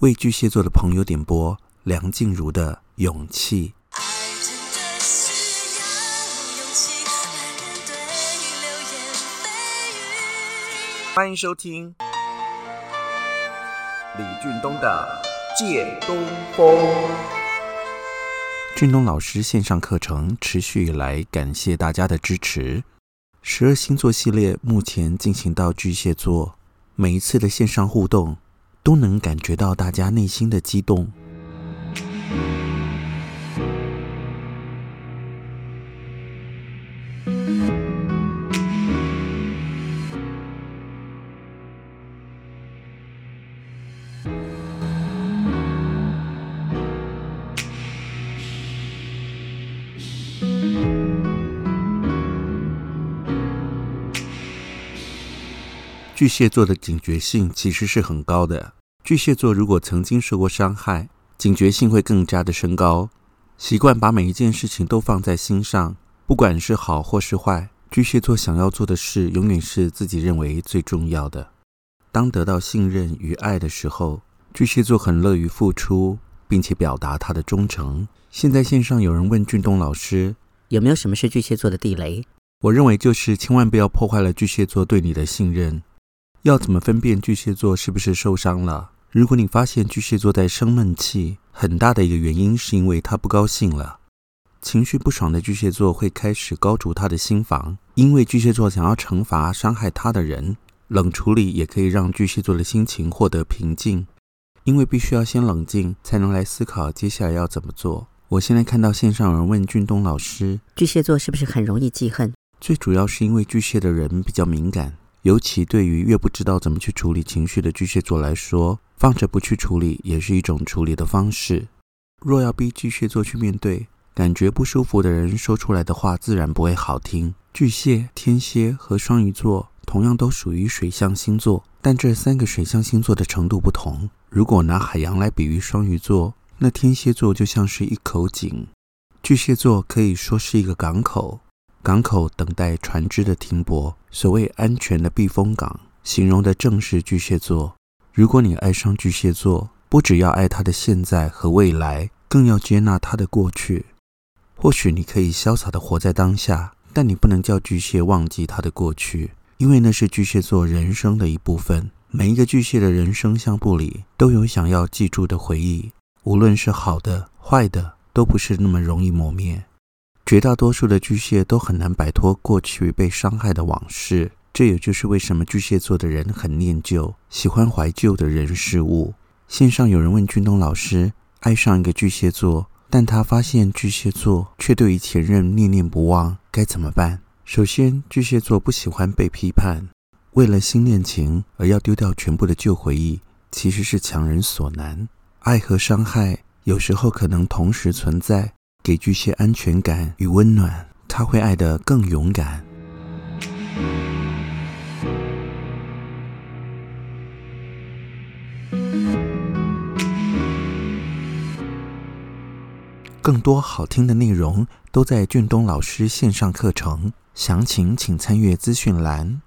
为巨蟹座的朋友点播梁静茹的《勇气》。欢迎收听李俊东的《借东风》。俊东老师线上课程持续以来，感谢大家的支持。十二星座系列目前进行到巨蟹座，每一次的线上互动，都能感觉到大家内心的激动。巨蟹座的警觉性其实是很高的。巨蟹座如果曾经受过伤害，警觉性会更加的升高，习惯把每一件事情都放在心上，不管是好或是坏。巨蟹座想要做的事，永远是自己认为最重要的。当得到信任与爱的时候，巨蟹座很乐于付出，并且表达他的忠诚。现在线上有人问俊东老师，有没有什么是巨蟹座的地雷？我认为就是千万不要破坏了巨蟹座对你的信任。要怎么分辨巨蟹座是不是受伤了？如果你发现巨蟹座在生闷气，很大的一个原因是因为他不高兴了。情绪不爽的巨蟹座会开始高筑他的心房，因为巨蟹座想要惩罚伤害他的人。冷处理也可以让巨蟹座的心情获得平静，因为必须要先冷静，才能来思考接下来要怎么做。我现在看到线上有人问俊东老师，巨蟹座是不是很容易记恨？最主要是因为巨蟹的人比较敏感。尤其对于越不知道怎么去处理情绪的巨蟹座来说，放着不去处理也是一种处理的方式。若要逼巨蟹座去面对感觉不舒服的人，说出来的话自然不会好听。巨蟹、天蝎和双鱼座同样都属于水象星座，但这三个水象星座的程度不同。如果拿海洋来比喻双鱼座，那天蝎座就像是一口井，巨蟹座可以说是一个港口。港口等待船只的停泊，所谓安全的避风港，形容的正是巨蟹座。如果你爱上巨蟹座，不只要爱他的现在和未来，更要接纳他的过去。或许你可以潇洒的活在当下，但你不能叫巨蟹忘记他的过去，因为那是巨蟹座人生的一部分。每一个巨蟹的人生相簿里，都有想要记住的回忆，无论是好的、坏的，都不是那么容易磨灭。绝大多数的巨蟹都很难摆脱过去被伤害的往事，这也就是为什么巨蟹座的人很念旧，喜欢怀旧的人事物。线上有人问俊东老师，爱上一个巨蟹座，但他发现巨蟹座却对于前任念念不忘，该怎么办？首先，巨蟹座不喜欢被批判，为了新恋情而要丢掉全部的旧回忆，其实是强人所难。爱和伤害有时候可能同时存在。给巨蟹安全感与温暖，他会爱得更勇敢。更多好听的内容都在俊东老师线上课程，详情请参阅资讯栏。